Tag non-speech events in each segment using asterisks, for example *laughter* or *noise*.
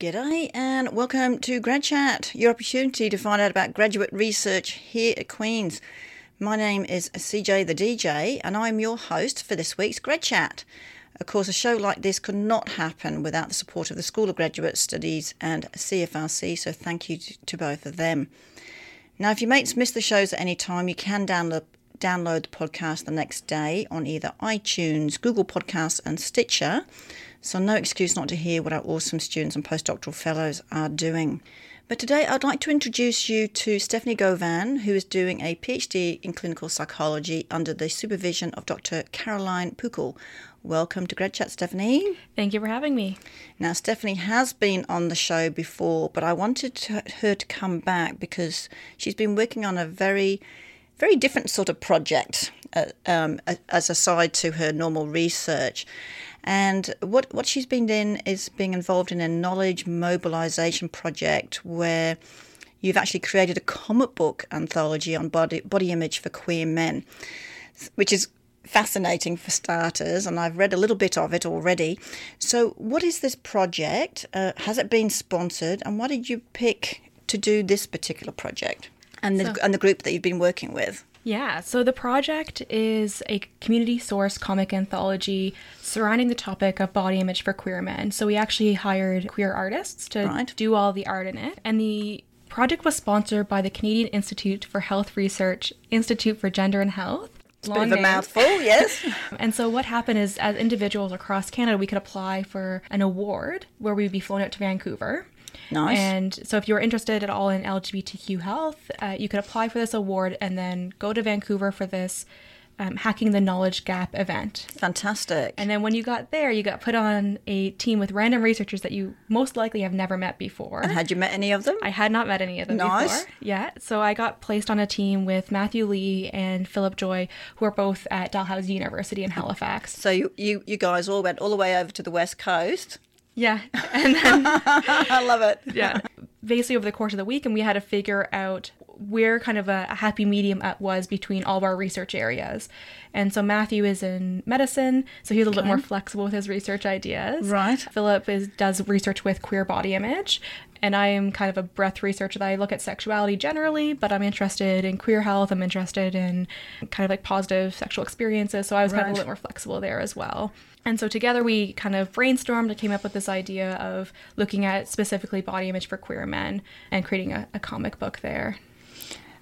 G'day and welcome to Grad Chat, your opportunity to find out about graduate research here at Queen's. My name is CJ the DJ and I'm your host for this week's Grad Chat. Of course, a show like this could not happen without the support of the School of Graduate Studies and CFRC, so thank you to both of them. Now, if your mates miss the shows at any time, you can download download the podcast the next day on either iTunes, Google Podcasts, and Stitcher. So, no excuse not to hear what our awesome students and postdoctoral fellows are doing. But today I'd like to introduce you to Stephanie Gauvin, who is doing a PhD in clinical psychology under the supervision of Dr. Caroline Pukall. Welcome to Grad Chat, Stephanie. Thank you for having me. Now, Stephanie has been on the show before, but I wanted to, her to come back because she's been working on a very, very different sort of project uh, um, as a side to her normal research. And what, what she's been doing is being involved in a knowledge mobilization project where you've actually created a comic book anthology on body, body image for queer men, which is fascinating for starters, and I've read a little bit of it already. So, what is this project? Uh, has it been sponsored, and why did you pick to do this particular project and the, so, and the group that you've been working with? Yeah, so the project is a community source comic anthology surrounding the topic of body image for queer men. So we actually hired queer artists to right. do all the art in it. And the project was sponsored by the Canadian Institute for Health Research, Institute for Gender and Health. It's a bit of a mouthful, yes. *laughs* and so what happened is, as individuals across Canada, we could apply for an award where we'd be flown out to Vancouver. Nice. And so, if you're interested at all in LGBTQ health, uh, you could apply for this award and then go to Vancouver for this um, Hacking the Knowledge Gap event. Fantastic. And then when you got there, you got put on a team with random researchers that you most likely have never met before. And had you met any of them? I had not met any of them nice. before. Yeah. So I got placed on a team with Matthew Lee and Philip Joy, who are both at Dalhousie University in Halifax. So you, you, you guys all went all the way over to the West Coast yeah. And then *laughs* I love it. Yeah. Basically over the course of the week and we had to figure out where kind of a, a happy medium was between all of our research areas. And so Matthew is in medicine, so he's a little bit more flexible with his research ideas. Right. Philip is does research with queer body image, and I am kind of a breadth researcher that I look at sexuality generally, but I'm interested in queer health. I'm interested in kind of like positive sexual experiences, so I was right. kind of a little more flexible there as well. And so together we kind of brainstormed and came up with this idea of looking at specifically body image for queer men and creating a, a comic book there.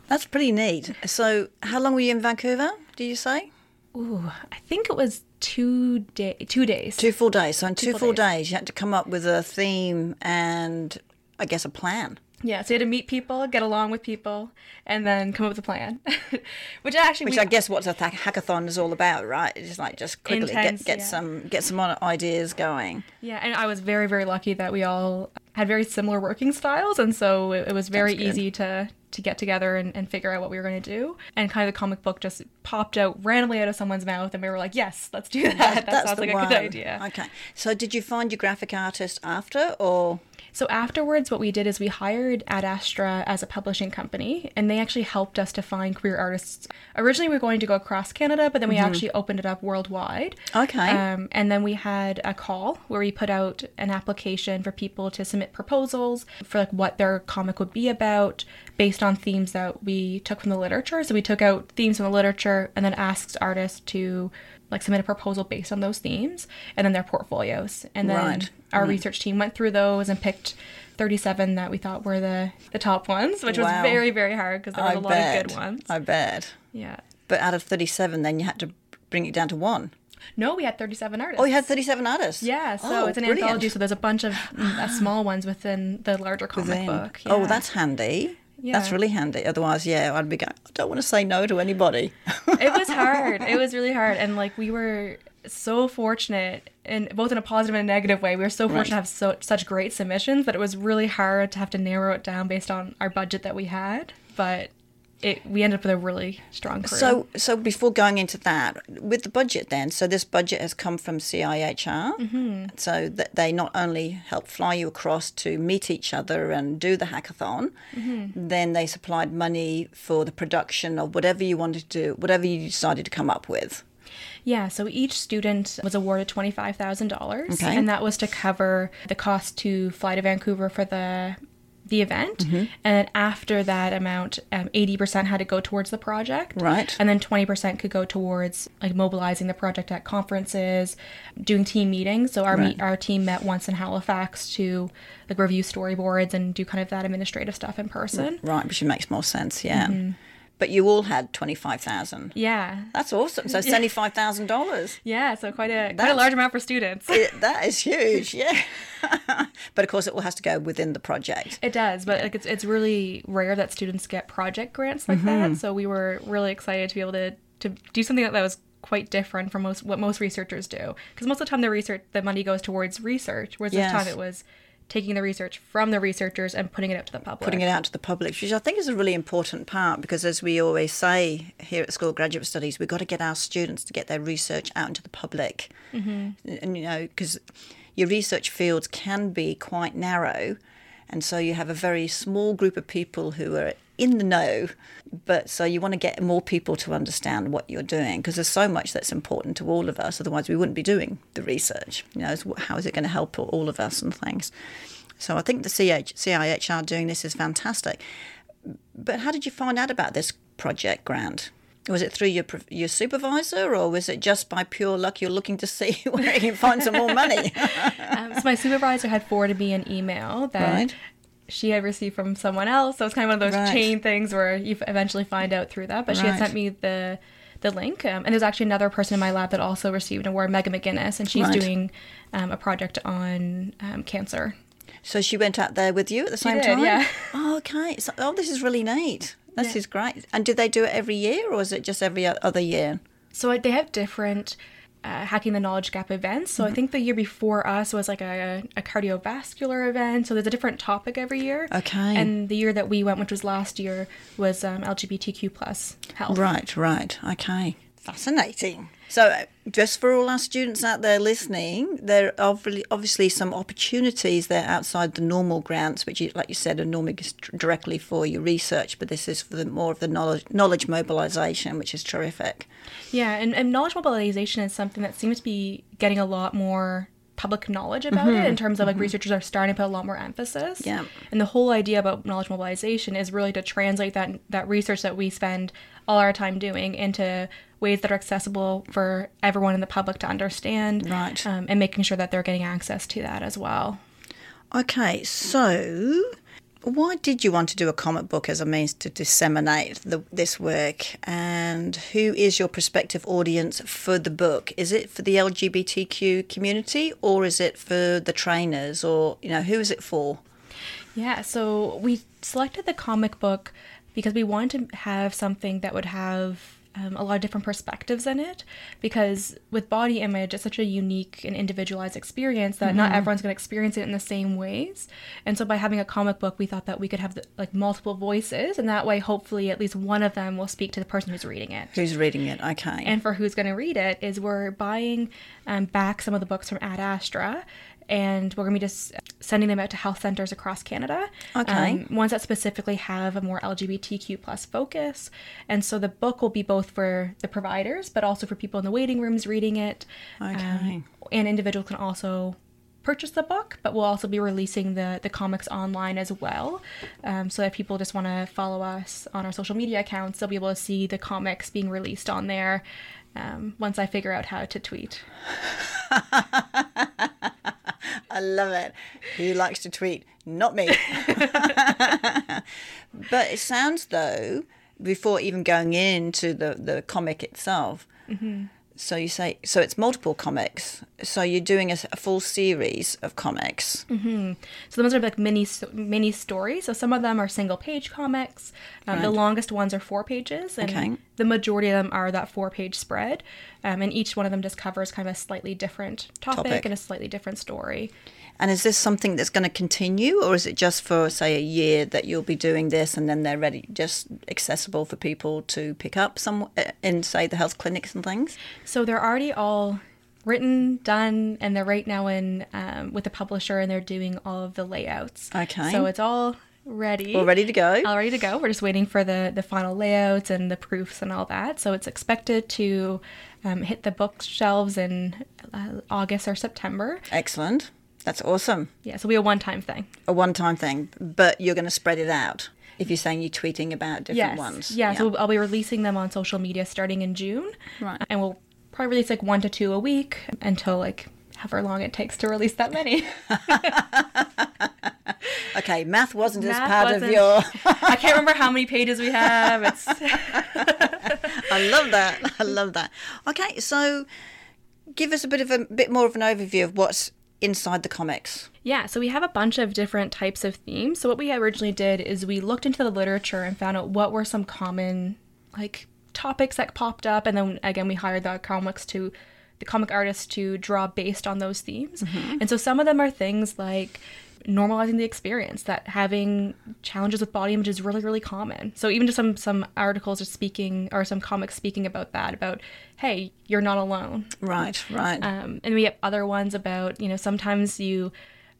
That's pretty neat. So, how long were you in Vancouver? Do you say? Ooh, I think it was two day, two days. Two full days. So in two, two full, days. days, you had to come up with a theme and I guess a plan. Yeah, so you had to meet people, get along with people, and then come up with a plan. *laughs* Which actually, which we, I guess what a th- hackathon is all about, right? It's just like just quickly intense, get get yeah. some get some ideas going. Yeah, and I was very very lucky that we all had very similar working styles, and so it, it was very easy to to get together and, and figure out what we were going to do. And kind of the comic book just popped out randomly out of someone's mouth, and we were like, yes, let's do that. *laughs* That, that sounds like one. a good idea. Okay. So, did you find your graphic artist after, or? So afterwards, what we did is we hired Ad Astra as a publishing company, and they actually helped us to find queer artists. Originally, we were going to go across Canada, but then we mm-hmm. actually opened it up worldwide. Okay. Um, and then we had a call where we put out an application for people to submit proposals for like what their comic would be about, based on themes that we took from the literature. So we took out themes from the literature and then asked artists to like submit a proposal based on those themes and then their portfolios. And then right. our mm. research team went through those and picked 37 that we thought were the, the top ones, which wow. was very, very hard because there was I a lot bet. of good ones. I bet. Yeah. But out of 37, then you had to bring it down to one. No, we had 37 artists. Oh, you had 37 artists? Yeah, so oh, it's an brilliant. anthology, so there's a bunch of uh, small ones within the larger comic within. book. Oh, yeah. Oh, that's handy. Yeah. That's really handy. Otherwise, yeah, I'd be going, I don't want to say no to anybody. *laughs* it was hard. It was really hard. And like we were so fortunate in both in a positive and a negative way. We were so fortunate right. to have so, such great submissions that it was really hard to have to narrow it down based on our budget that we had. But it we ended up with a really strong crew. So so before going into that, with the budget then, so this budget has come from CIHR. Mm-hmm. So that they not only help fly you across to meet each other and do the hackathon, mm-hmm. then they supplied money for the production of whatever you wanted to do, whatever you decided to come up with. Yeah, so each student was awarded $25,000 Okay. and that was to cover the cost to fly to Vancouver for the the event. Mm-hmm. And then after that amount, um, 80% had to go towards the project. Right. And then 20% could go towards like mobilizing the project at conferences, doing team meetings. So our Right. meet, our team met once in Halifax to like review storyboards and do kind of that administrative stuff in person. Right, which makes more sense, yeah. Mm-hmm. But you all had 25,000. Yeah. That's awesome. So *laughs* $75,000. Yeah, so quite a quite a large amount for students. It- *laughs* that is huge, yeah. *laughs* but of course, it all has to go within the project. It does, but like it's it's really rare that students get project grants like Mm-hmm. that. So we were really excited to be able to to do something that, that was quite different from most what most researchers do. Because most of the time the research the money goes towards research, whereas Yes. this time it was taking the research from the researchers and putting it out to the public. Putting it out to the public, which I think is a really important part because, as we always say here at School of Graduate Studies, we've got to get our students to get their research out into the public. Mm-hmm. And, you know, because your research fields can be quite narrow. And so you have a very small group of people who are in the know. But so you want to get more people to understand what you're doing because there's so much that's important to all of us. Otherwise, we wouldn't be doing the research. You know, how is it going to help all of us and things? So I think the CH, CIHR doing this is fantastic. But how did you find out about this project grant? Was it through your your supervisor, or was it just by pure luck you're looking to see *laughs* where you can find some more money? *laughs* Um, so my supervisor had forwarded me an email that Right. she had received from someone else. So it's kind of one of those Right. chain things where you eventually find out through that. But she had sent me the the link, um, and there's actually another person in my lab that also received an award, Megan McGinnis, and she's Right. doing um, a project on um, cancer. so she went out there with you at the same did, time. yeah. Oh, okay. So, oh, this is really neat. This Yeah. is great. And did they do it every year, or is it just every other year? So they have different uh, hacking the knowledge gap events. Mm-hmm. So I think the year before us was like a, a cardiovascular event. So there's a different topic every year. Okay. And the year that we went, which was last year, was um, LGBTQ plus health. Right, right. Okay. Fascinating. So, just for all our students out there listening, there are obviously, some opportunities there outside the normal grants, which, like you said, are normally directly for your research, but this is for the more of the knowledge, knowledge mobilization, which is terrific. Yeah, and, and knowledge mobilization is something that seems to be getting a lot more public knowledge about it mm-hmm. in terms of like mm-hmm. researchers are starting to put a lot more emphasis. Yeah. And the whole idea about knowledge mobilization is really to translate that that research that we spend all our time doing into ways that are accessible for everyone in the public to understand. Right. Um, and making sure that they're getting access to that as well. Okay, so why did you want to do a comic book as a means to disseminate the, this work? And who is your prospective audience for the book? Is it for the LGBTQ community or is it for the trainers or, you know, who is it for? Yeah, so we selected the comic book because we wanted to have something that would have um, a lot of different perspectives in it. Because with body image, it's such a unique and individualized experience that not everyone's going to experience it in the same ways. And so by having a comic book, we thought that we could have the, like multiple voices, and that way, hopefully, at least one of them will speak to the person who's reading it. Who's reading it? Okay. And for who's going to read it, is we're buying um, back some of the books from Ad Astra. And we're going to be just sending them out to health centers across Canada. Okay. Um, ones that specifically have a more LGBTQ plus focus. And so the book will be both for the providers, but also for people in the waiting rooms reading it. Okay. Um, and individuals can also purchase the book, but we'll also be releasing the, the comics online as well. Um, so if people just want to follow us on our social media accounts, they'll be able to see the comics being released on there um, once I figure out how to tweet. *laughs* I love it. Who likes to tweet? Not me. *laughs* but it sounds though, before even going into the, the comic itself, mm-hmm. So you say, so it's multiple comics. So you're doing a, a full series of comics. So the ones are like mini mini stories. So some of them are single page comics. Um, The longest ones are four pages, and Okay. the majority of them are that four page spread. Um, and each one of them just covers kind of a slightly different topic, Topic. and a slightly different story. And is this something that's going to continue, or is it just for, say, a year that you'll be doing this and then they're ready, just accessible for people to pick up some in, say, the health clinics and things? So they're already all written, done, and they're right now in um, with a publisher, and they're doing all of the layouts. Okay. So it's all ready. All ready to go? all ready to go. We're just waiting for the the final layouts and the proofs and all that. So it's expected to um, hit the bookshelves in uh, August or September. Excellent. That's awesome. Yeah, so we a one time thing. A one time thing, but you're going to spread it out if you're saying you're tweeting about different Yes. ones. Yeah, yeah, so I'll be releasing them on social media starting in June. Right. And we'll probably release like one to two a week until like however long it takes to release that many. *laughs* Okay, math wasn't as part of wasn't- your. *laughs* I can't remember how many pages we have. It's *laughs* I love that. I love that. Okay, so give us a bit of a bit more of an overview of what's inside the comics. Yeah, so we have a bunch of different types of themes. So what we originally did is we looked into the literature and found out what were some common like topics that popped up and then again we hired the comics to the comic artists to draw based on those themes. Mm-hmm. And so some of them are things like normalizing the experience that having challenges with body image is really really common. So even just some some articles are speaking or some comics speaking about that about hey, you're not alone. Right, right. Um, and we have other ones about, you know, sometimes you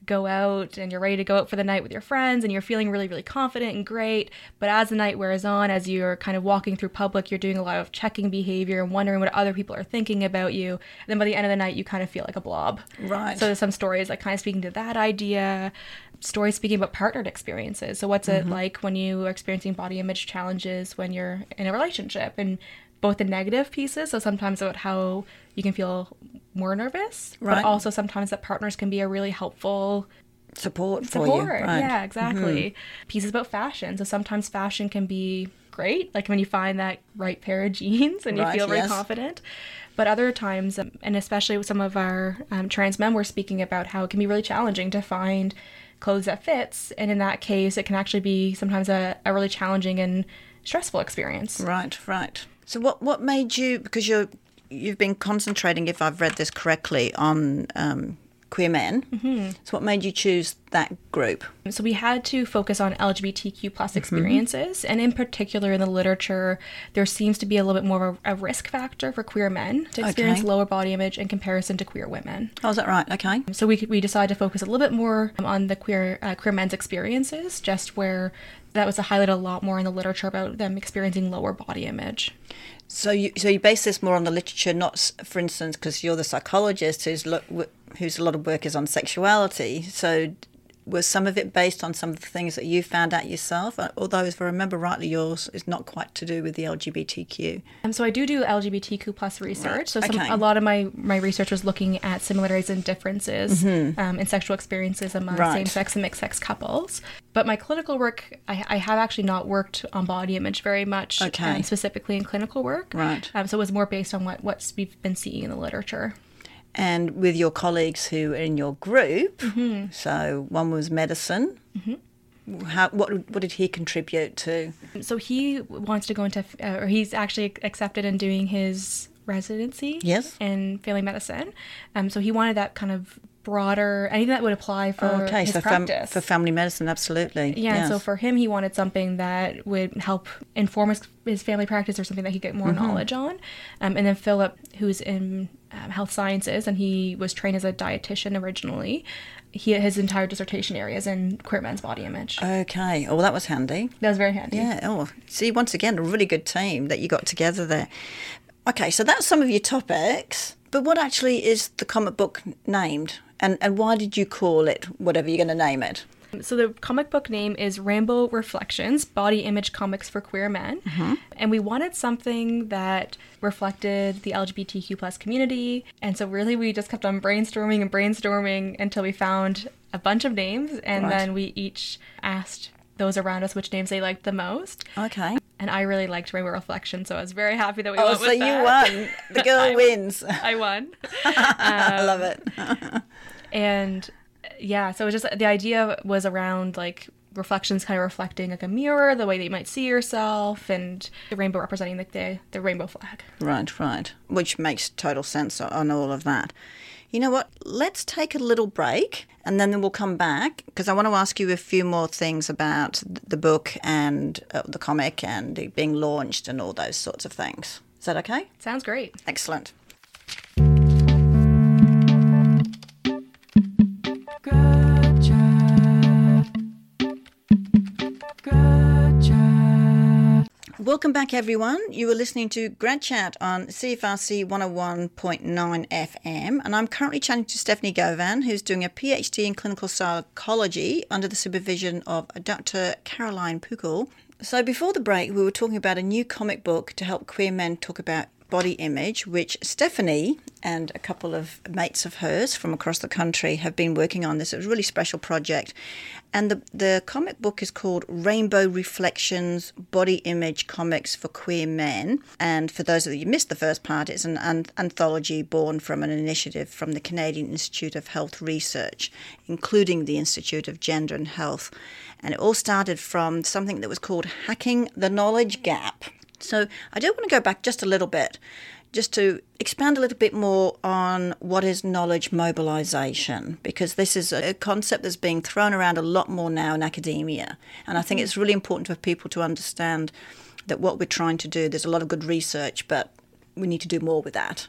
go out and you're ready to go out for the night with your friends and you're feeling really, really confident and great. But as the night wears on, as you're kind of walking through public, you're doing a lot of checking behavior and wondering what other people are thinking about you. And then by the end of the night, you kind of feel like a blob. Right. So there's some stories like kind of speaking to that idea. Stories speaking about partnered experiences. So what's it mm-hmm. like when you are experiencing body image challenges when you're in a relationship and both the negative pieces, so sometimes about how you can feel more nervous, Right. but also sometimes that partners can be a really helpful support for you. Right. Mm-hmm. Yeah, exactly. Pieces about fashion. So sometimes fashion can be great, like when you find that right pair of *laughs* jeans and you Right, feel very yes. confident. But other times, um, and especially with some of our um, trans men, we're speaking about how it can be really challenging to find clothes that fits. And in that case, it can actually be sometimes a, a really challenging and stressful experience. Right, right. So what what made you because you're you've been concentrating, if I've read this correctly, on um, queer men. Mm-hmm. So what made you choose that group? So we had to focus on LGBTQ plus Mm-hmm. experiences, and in particular in the literature, there seems to be a little bit more of a risk factor for queer men to experience Okay. lower body image in comparison to queer women. Oh, is that right? Okay. So we we decided to focus a little bit more on the queer uh, queer men's experiences, just where that was highlighted a lot more in the literature about them experiencing lower body image. So you so you base this more on the literature, not for instance because you're the psychologist who's look whose a lot of work is on sexuality. So was some of it based on some of the things that you found out yourself? Uh, Although, if I remember rightly, yours is not quite to do with the LGBTQ. Um, so I do do LGBTQ plus research. So some, Okay. a lot of my my research was looking at similarities and differences um, in sexual experiences among Mm-hmm. Right. same sex and mixed sex couples. But my clinical work, I, I have actually not worked on body image very much, Okay. um, specifically in clinical work. Right. Um, so it was more based on what what we've been seeing in the literature. And with your colleagues who are in your group. Mm-hmm. So one was medicine. How, what what did he contribute to? So he wants to go into, uh, or he's actually accepted in doing his residency. Yes. In family medicine. Um, so he wanted that kind of broader, anything that would apply for okay, his so fam- for family medicine, absolutely. yeah, and so for him, he wanted something that would help inform his, his family practice or something that he could get more Mm-hmm. knowledge on. Um, and then Philip, who's in um, health sciences and he was trained as a dietitian originally, he his entire dissertation area is in queer men's body image. Okay. Oh, well, that was handy. that was very handy. Yeah. Oh, see, once again, a really good team that you got together there. Okay, so that's some of your topics. But what actually is the comic book named, and and why did you call it whatever you're going to name it? So the comic book name is Rainbow Reflections: Body Image Comics for Queer Men, mm-hmm. and we wanted something that reflected the LGBTQ plus community. And so really, we just kept on brainstorming and brainstorming until we found a bunch of names, and Right. then we each asked those around us which names they liked the most. Okay. And I really liked Rainbow Reflection, so I was very happy that we Oh, went so with you won. The *laughs* girl wins. I won. *laughs* I love um, it. *laughs* and yeah so it was just the idea was around like reflections kind of reflecting like a mirror the way that you might see yourself and the rainbow representing like the, the rainbow flag Right, right. Which makes total sense on all of that. You know what? Let's take a little break and then we'll come back because I want to ask you a few more things about the book and uh, the comic and being launched and all those sorts of things. Is that okay? sounds great Excellent. Welcome back, everyone. You are listening to Grad Chat on CFRC 101.9 FM, and I'm currently chatting to Stephanie Gauvin, who's doing a PhD in clinical psychology under the supervision of Dr. Caroline Pukall. So, before the break, we were talking about a new comic book to help queer men talk about body image, which Stephanie and a couple of mates of hers from across the country have been working on. This is a really special project. And the, the comic book is called Rainbow Reflections Body Image Comics for Queer Men. And for those of you who missed the first part, it's an, an anthology born from an initiative from the Canadian Institute of Health Research, including the Institute of Gender and Health. And it all started from something that was called Hacking the Knowledge Gap. So I do want to go back just a little bit, just to expand a little bit more on what is knowledge mobilization, because this is a concept that's being thrown around a lot more now in academia. And I think mm-hmm. it's really important for people to understand that what we're trying to do, there's a lot of good research, but we need to do more with that.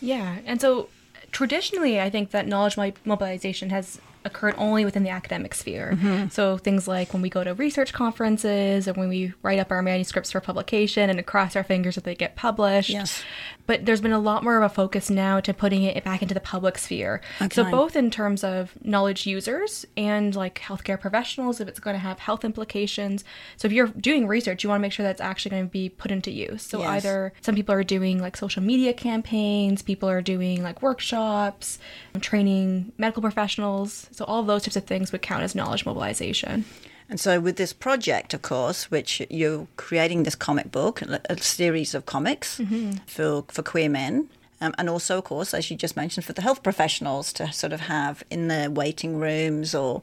Yeah. And so traditionally, I think that knowledge mobilization has occurred only within the academic sphere. Mm-hmm. So things like when we go to research conferences or when we write up our manuscripts for publication and cross our fingers that they get published. Yes. But there's been a lot more of a focus now to putting it back into the public sphere. Okay. So both in terms of knowledge users and like healthcare professionals, if it's going to have health implications. So if you're doing research, you want to make sure that's actually going to be put into use. So yes. either some people are doing like social media campaigns, people are doing like workshops, training medical professionals. So all those types of things would count as knowledge mobilization. And so, with this project, of course, which you're creating this comic book, a series of comics mm-hmm. for, for queer men, um, and also, of course, as you just mentioned, for the health professionals to sort of have in their waiting rooms or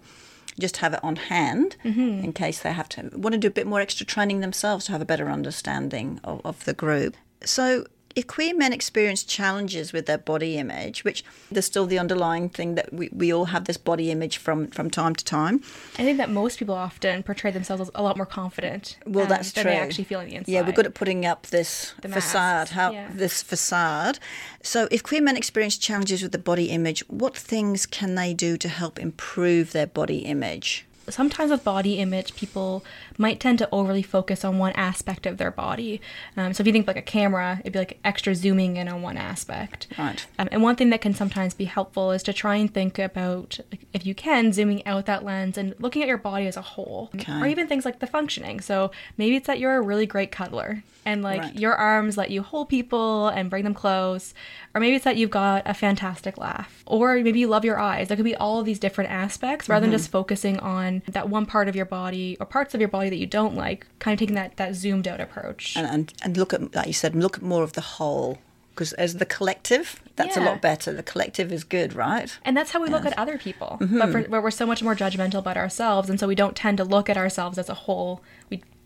just have it on hand mm-hmm. in case they have to want to do a bit more extra training themselves to have a better understanding of, of the group. So, if queer men experience challenges with their body image, which there's still the underlying thing that we, we all have this body image from from time to time. I think that most people often portray themselves as a lot more confident. Well, um, that's than true. they actually feel on the inside. Yeah, we're good at putting up this facade. How yeah. this facade. So, if queer men experience challenges with the body image, what things can they do to help improve their body image? Sometimes with body image, people might tend to overly focus on one aspect of their body. Um, so if you think like a camera, it'd be like extra zooming in on one aspect. Right. Um, and one thing that can sometimes be helpful is to try and think about, if you can, zooming out that lens and looking at your body as a whole, okay. or even things like the functioning. So maybe it's that you're a really great cuddler and like right. your arms let you hold people and bring them close or maybe it's that you've got a fantastic laugh or maybe you love your eyes there could be all of these different aspects rather mm-hmm. than just focusing on that one part of your body or parts of your body that you don't like kind of taking that that zoomed out approach and and, and look at like you said look at more of the whole because as the collective, that's yeah. a lot better. The collective is good, right? And that's how we yes. look at other people. Mm-hmm. But for, we're so much more judgmental about ourselves, and so we don't tend to look at ourselves as a whole.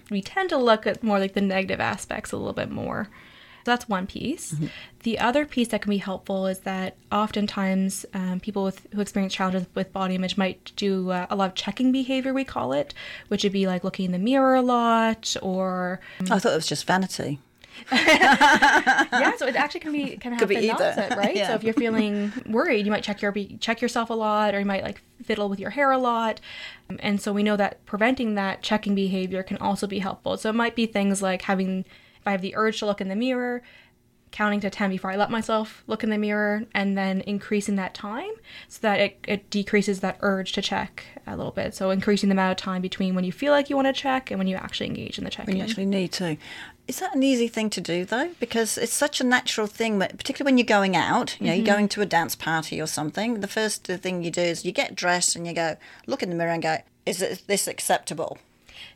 We tend to look at more like the negative aspects a little bit more. So that's one piece. Mm-hmm. The other piece that can be helpful is that oftentimes um, people with, who experience challenges with body image might do uh, a lot of checking behavior, we call it, which would be like looking in the mirror a lot or. I thought it was just vanity. *laughs* yeah, so it actually can be can Could the opposite, right? Yeah. So if you're feeling worried, you might check your check yourself a lot, or you might like fiddle with your hair a lot. And so we know that preventing that checking behavior can also be helpful. So it might be things like having if I have the urge to look in the mirror, counting to 10 before I let myself look in the mirror and then increasing that time so that it, it decreases that urge to check a little bit. So increasing the amount of time between when you feel like you want to check and when you actually engage in the checking. When you actually need to. Is that an easy thing to do though? Because it's such a natural thing, but particularly when you're going out, you know, mm-hmm. you're going to a dance party or something, the first thing you do is you get dressed and you go, look in the mirror and go, is this acceptable?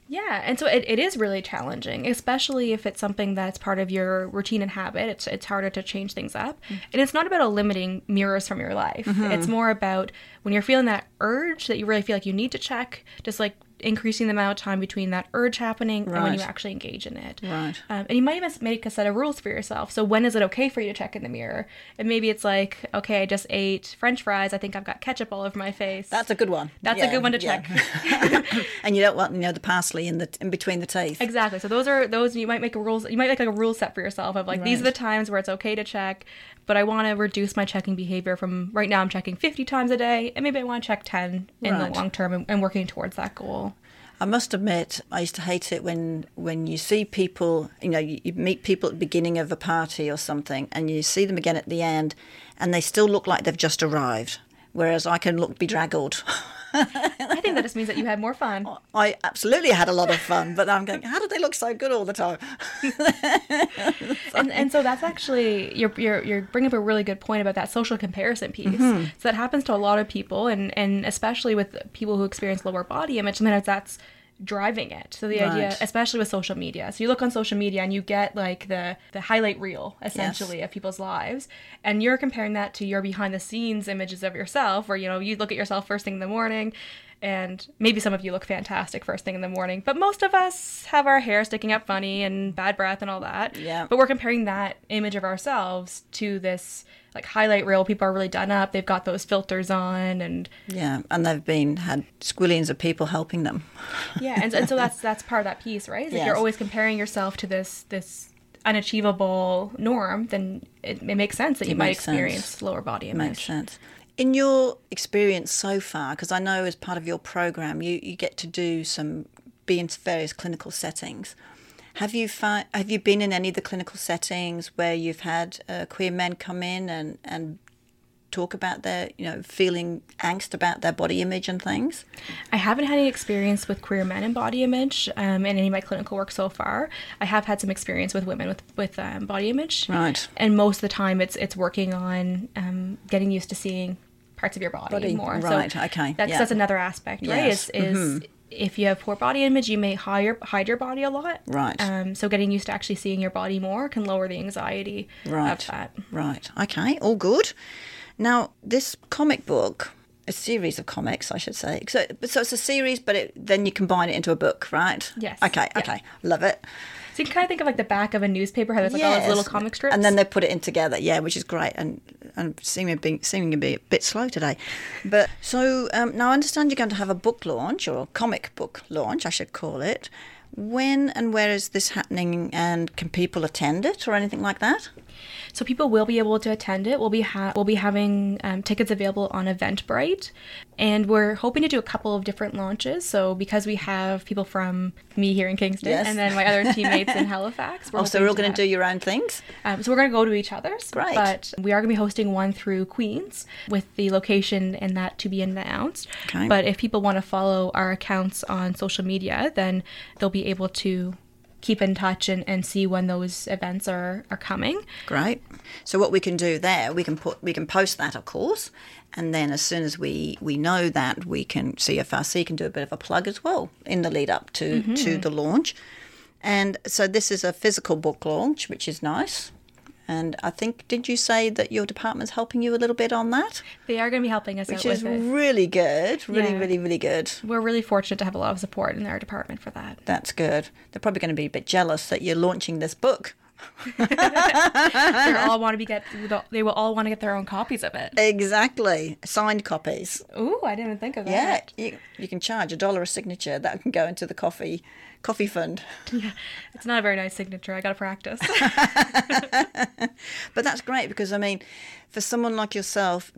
Yeah, and so it, it is really challenging, especially if it's something that's part of your routine and habit. It's, it's harder to change things up. Mm-hmm. And it's not about eliminating mirrors from your life. Mm-hmm. It's more about when you're feeling that urge that you really feel like you need to check, just like increasing the amount of time between that urge happening right. and when you actually engage in it. Right. Um, and you might even make a set of rules for yourself. So when is it okay for you to check in the mirror? And maybe it's like, okay, I just ate French fries. I think I've got ketchup all over my face. That's a good one. That's yeah, a good one to check. Yeah. *laughs* and you don't want you know the parsley in the in between the teeth. Exactly. So those are those you might make a rules. You might make like a rule set for yourself of like right. these are the times where it's okay to check but I want to reduce my checking behavior from right now I'm checking 50 times a day and maybe I want to check 10 in right. the long term and, and, working towards that goal. I must admit, I used to hate it when when you see people, you know, you, you meet people at the beginning of a party or something, and you see them again at the end, and they still look like they've just arrived, whereas I can look bedraggled. *laughs* I think that just means that you had more fun. I absolutely had a lot of fun, but I'm going, how do they look so good all the time? *laughs* and, and so that's actually you're, you're you're bringing up a really good point about that social comparison piece. Mm-hmm. So that happens to a lot of people, and and especially with people who experience lower body image. Sometimes that's driving it. So the idea, especially with social media, so you look on social media and you get like the the highlight reel essentially of people's lives, and you're comparing that to your behind the scenes images of yourself, where you know you look at yourself first thing in the morning. And maybe some of you look fantastic first thing in the morning, but most of us have our hair sticking up funny and bad breath and all that. Yeah. But we're comparing that image of ourselves to this like highlight reel. People are really done up. They've got those filters on, and Yeah, and they've been had squillions of people helping them. *laughs* yeah, and, and so that's that's part of that piece, right? If Yes. you're always comparing yourself to this this unachievable norm, then it, it makes sense that you might makes sense. experience lower body image. Makes sense. In your experience so far, because I know as part of your program, you, you get to do some be in various clinical settings. Have you fi- have you been in any of the clinical settings where you've had uh, queer men come in and, and talk about their you know feeling angst about their body image and things? I haven't had any experience with queer men in body image um, in any of my clinical work so far. I have had some experience with women with with um, body image, Right. And most of the time, it's it's working on um, getting used to seeing parts of your body, Body, more. right, So okay, That's yeah. that's another aspect, right? Yes, Mm-hmm. Is is if you have poor body image, you may hide your, hide your body a lot, Right. Um, so getting used to actually seeing your body more can lower the anxiety Right. of that. Right. Okay. All good. Now, this comic book, a series of comics, I should say. So, so it's a series, but it, then you combine it into a book, right? Yes. Okay. Yeah. Okay. Love it. So you can kind of think of like the back of a newspaper, how there's like all those little comic strips, and then they put it in together. Yeah, which is great. And and seeming to be seeming to be a bit slow today, but so um, now I understand you're going to have a book launch or a comic book launch, I should call it. When and where is this happening? And can people attend it or anything like that? So people will be able to attend it. We'll be ha- we'll be having um, tickets available on Eventbrite, and we're hoping to do a couple of different launches. So because we have people from me here in Kingston, Yes. and then my other teammates in *laughs* Halifax, we're Oh, so we're all going to do your own things. Um, so we're going to go to each other's. Great. But we are going to be hosting one through Queens with the location and that to be announced. Okay. But if people want to follow our accounts on social media, then they'll be able to keep in touch and, and see when those events are, are coming. Great. So what we can do there, we can put we can post that, of course, and then as soon as we we know that, we can CFRC can do a bit of a plug as well in the lead up to to mm-hmm. the launch. And so this is a physical book launch, which is nice. And I think did you say that your department's helping you a little bit on that, They are going to be helping us which is really good, really Yeah. really really good. We're really fortunate to have a lot of support in our department for that. That's good. They're probably going to be a bit jealous that you're launching this book. *laughs* They all want to be get. They will all want to get their own copies of it. Exactly, signed copies. Ooh, I didn't even think of Yeah, that. you, you can charge a dollar a signature. That can go into the coffee coffee fund. Yeah, it's not a very nice signature. I got to practice. *laughs* But that's great because I mean, for someone like yourself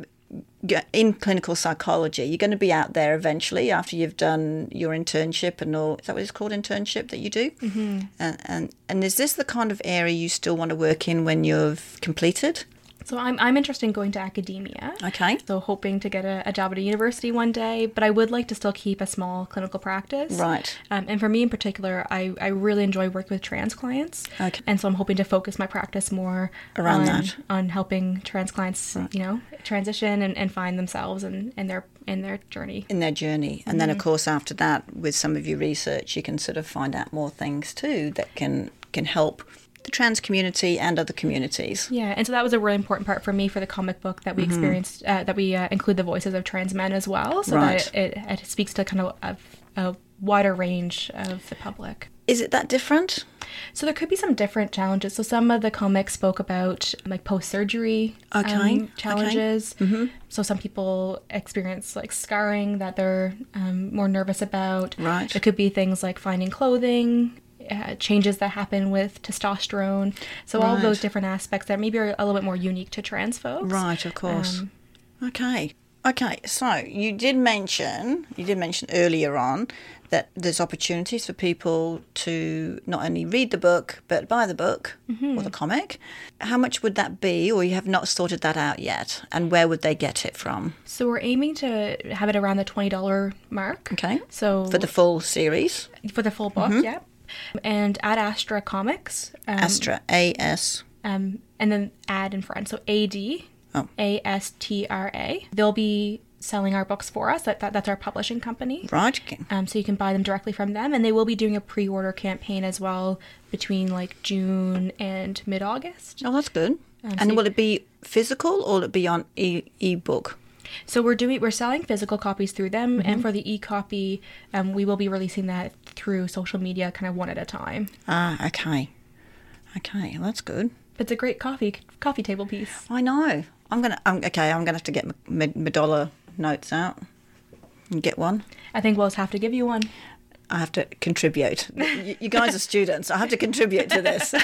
in clinical psychology, you're going to be out there eventually after you've done your internship and all. Is that what it's called, internship that you do? Mm-hmm. And, and and is this the kind of area you still want to work in when you've completed? So I'm I'm interested in going to academia. Okay. So hoping to get a, a job at a university one day, but I would like to still keep a small clinical practice. Right. Um, and for me in particular, I, I really enjoy working with trans clients. Okay. And so I'm hoping to focus my practice more Around on, that. on helping trans clients, you know, transition and, and find themselves and, and their in their journey. in their journey. And then, of course, after that, with some of your research, you can sort of find out more things too that can can help the trans community and other communities. Yeah, and so that was a really important part for me for the comic book that we experienced, uh, that we uh, include the voices of trans men as well, so Right. that it, it speaks to kind of a, a wider range of the public. Is it that different? So there could be some different challenges. So some of the comics spoke about like post-surgery Okay, um, okay. challenges. So some people experience like scarring that they're um, more nervous about. Right. It could be things like finding clothing, uh, changes that happen with testosterone. So all of those different aspects that maybe are a little bit more unique to trans folks. Right, of course. Um, okay. Okay, so you did mention you did mention earlier on that there's opportunities for people to not only read the book but buy the book or the comic. How much would that be, or you have not sorted that out yet? And where would they get it from? So we're aiming to have it around the twenty dollar mark. Okay, So for the full series, for the full book, yeah. And Ad Astra Comics, um, Astra A S. um, and then add in front. So A D Oh. A S T R A. They'll be selling our books for us. That, that that's our publishing company. Right. Um, so you can buy them directly from them, and they will be doing a pre-order campaign as well between like June and mid-August. Oh, that's good. Um, so and you- will it be physical or will it be on e ebook? So we're doing we're selling physical copies through them, Mm-hmm. and for the e-copy, um, we will be releasing that through social media, kind of one at a time. Ah, okay. Okay, that's good. It's a great coffee coffee table piece. I know. I'm gonna. I'm, okay, I'm gonna have to get my, my, dollar notes out and get one. I think we'll just have to give you one. I have to contribute. You, you guys are *laughs* students. I have to contribute to this. *laughs* *laughs* so,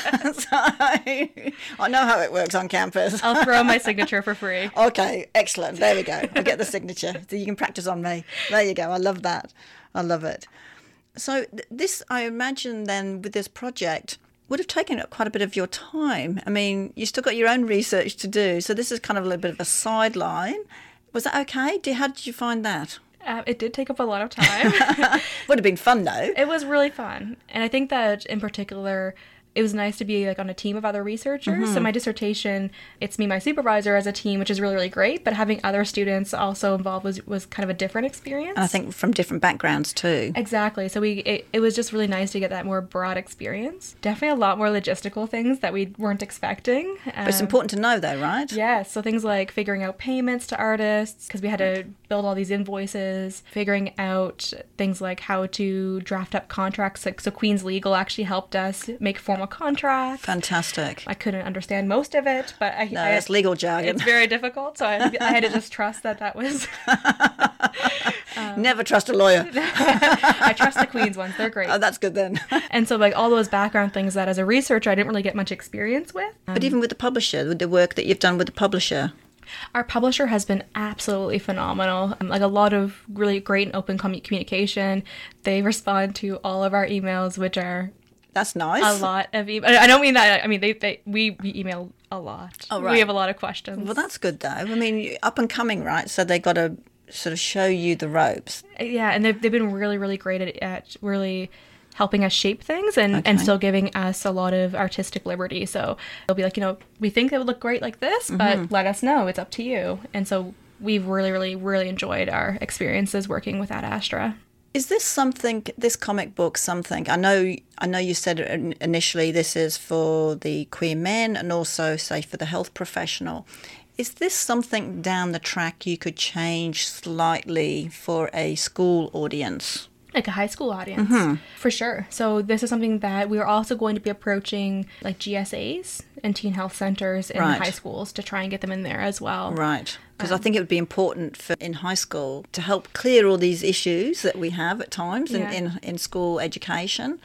I know how it works on campus. I'll throw my signature for free. Okay, excellent. There we go. I get the signature. So you can practice on me. There you go. I love that. I love it. So th- this, I imagine, then with this project, would have taken up quite a bit of your time. I mean, you still got your own research to do. So this is kind of a little bit of a sideline. Was that okay? Did, how did you find that? Uh, it did take up a lot of time. *laughs* Would have been fun though. it was really fun, and I think that in particular. It was nice to be like on a team of other researchers. So my dissertation, it's me, my supervisor as a team, which is really really great. But having other students also involved was was kind of a different experience. And I think from different backgrounds too. Exactly. So we it, it was just really nice to get that more broad experience. Definitely a lot more logistical things that we weren't expecting. But it's Um, important to know though, right? yeah, so things like figuring out payments to artists because we had to build all these invoices, figuring out things like how to draft up contracts. Like, so Queen's Legal actually helped us make formal contracts. Fantastic. I couldn't understand most of it, but I, No, I that's legal jargon. it's very difficult, so I, I had to just trust that that was. *laughs* Never trust a lawyer. *laughs* I trust the Queen's ones; they're great. Oh, that's good then. *laughs* And so, like all those background things that as a researcher I didn't really get much experience with. but even with the publisher, with the work that you've done with the publisher, Our publisher has been absolutely phenomenal. Um, Like a lot of really great and open communication. They respond to all of our emails, which are that's nice. a lot of email. I don't mean that. I mean they, they we, we email a lot. Oh, right. We have a lot of questions. Well, that's good though. I mean, up and coming, right? So they got to sort of show you the ropes. Uh, yeah, and they've, they've been really really great at, at really helping us shape things and, and still giving us a lot of artistic liberty. So they'll be like, you know, we think it would look great like this, mm-hmm. but let us know. It's up to you. And so we've really, really, really enjoyed our experiences working with Ad Astra. Is this something? This comic book something? I know. I know you said initially this is for the queer men and also say for the health professional. Is this something down the track you could change slightly for a school audience? like a high school audience Mm-hmm. for sure so this is something that we are also going to be approaching like GSAs and teen health centers in Right. high schools to try and get them in there as well Right. Because I think it would be important for in high school to help clear all these issues that we have at times Yeah. in, in, in school education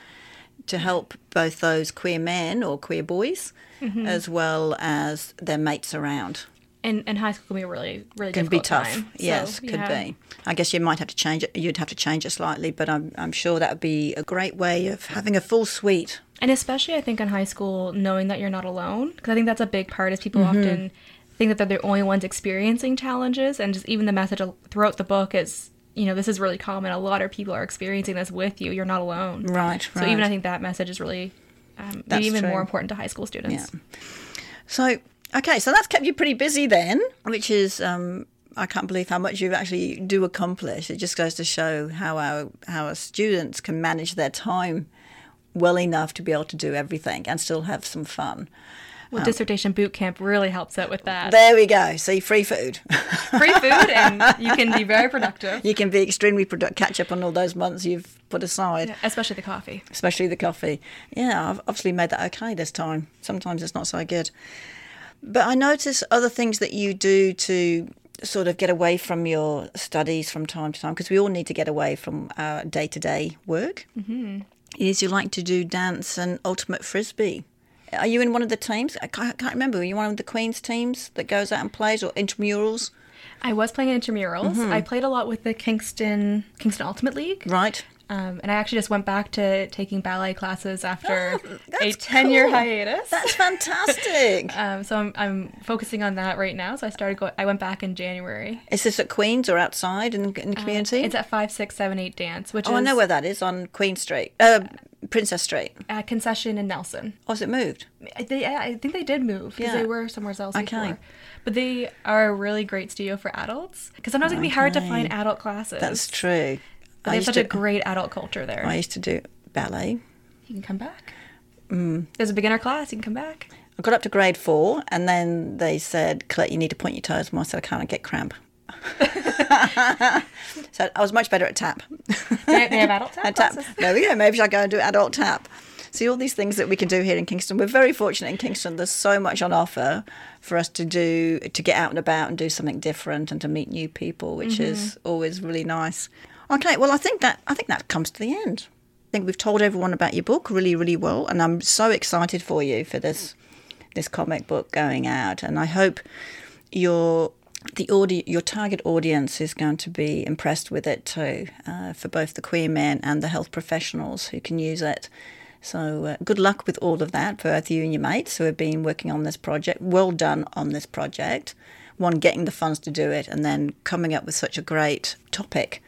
to help both those queer men or queer boys Mm-hmm. as well as their mates around. and, and high school can be a really really Can be tough. time. So, yes, could yeah. be. I guess you might have to change it. You'd have to change it slightly, but I'm, I'm sure that would be a great way of having a full suite. and especially i think in high school knowing that you're not alone because i think that's a big part is people Mm-hmm. often think that they're the only ones experiencing challenges and just even the message throughout the book is you know this is really common a lot of people are experiencing this with you you're not alone Right, right. so even i think that message is really um, even true. more important to high school students Yeah. So, okay, so that's kept you pretty busy then, which is um, I can't believe how much you actually do accomplish. It just goes to show how our how our students can manage their time well enough to be able to do everything and still have some fun. Well, dissertation boot camp really helps out with that. There we go. See, free food. Free food, and you can be very *laughs* productive, you can be extremely productive. Catch up on all those months you've put aside. especially the coffee. especially the coffee. Yeah, I've obviously made that okay this time. Sometimes it's not so good. But I notice other things that you do to sort of get away from your studies from time to time, because we all need to get away from our day to day work. Mm-hmm. Is you like to do dance and ultimate frisbee. Are you in one of the teams? I can't, I can't remember. Are you one of the Queen's teams that goes out and plays or intramurals? I was playing intramurals. Mm-hmm. I played a lot with the Kingston Kingston Ultimate League. Right. Um, and I actually just went back to taking ballet classes after Oh, a 10 year cool. hiatus. That's fantastic. *laughs* Um, so I'm, I'm focusing on that right now. So I started going, I went back in January. is this at Queen's or outside in, in the community? It's at 5678 Dance, which oh, is I know where that is on Queen Street, uh, Princess Street. a concession in Nelson. Oh, has it moved? They, I think they did move because Yeah. they were somewhere else Okay. before. But they are a really great studio for adults because sometimes it can be hard to find adult classes. That's true. They have such a great adult culture there. I used to do ballet. You can come back. Mm. There's a beginner class. You can come back. I got up to grade four, and then they said, Colette, you need to point your toes more. I said, I can't I get cramp. *laughs* so I was much better at tap. They, they have adult *laughs* tap tap. There we go. Maybe I go and do adult tap. See all these things that we can do here in Kingston. We're very fortunate in Kingston. There's so much on offer for us to do to get out and about and do something different and to meet new people, which is always really nice. Okay, well I think that I think that comes to the end. I think we've told everyone about your book really, really well, and I'm so excited for you for this this comic book going out, and I hope your the audi- your target audience is going to be impressed with it too, uh, for both the queer men and the health professionals who can use it. So uh, good luck with all of that both you and your mates who have been working on this project. Well done on this project. One, getting the funds to do it, and then coming up with such a great topic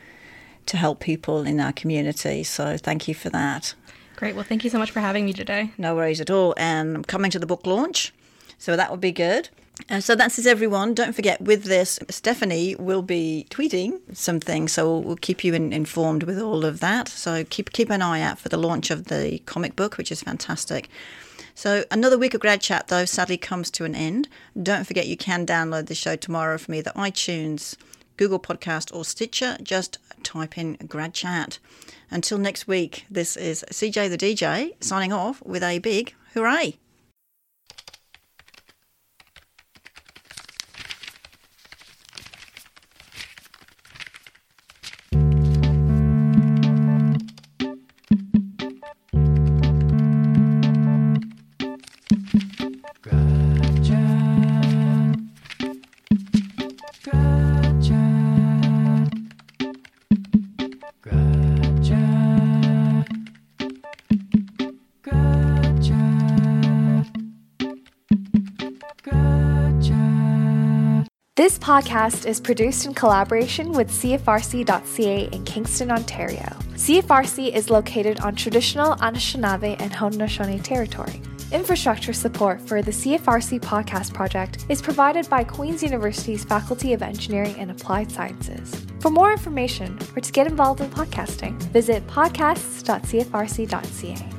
to help people in our community. So thank you for that. Great. Well, thank you so much for having me today. No worries at all. And I'm coming to the book launch, so that would be good. Uh, so that's it, everyone. Don't forget, with this, Stephanie will be tweeting some things, so we'll, we'll keep you in, informed with all of that. So keep keep an eye out for the launch of the comic book, which is fantastic. So another week of grad chat, though, sadly comes to an end. Don't forget, you can download the show tomorrow from either iTunes, Google Podcast, or Stitcher. Just type in grad chat. Until next week, this is CJ the DJ signing off with a big hooray. Podcast is produced in collaboration with CFRC.ca in Kingston, Ontario. CFRC is located on traditional Anishinaabe and Haudenosaunee territory. Infrastructure support for the CFRC podcast project is provided by Queen's University's Faculty of Engineering and Applied Sciences. For more information or to get involved in podcasting, visit podcasts.cfrc.ca.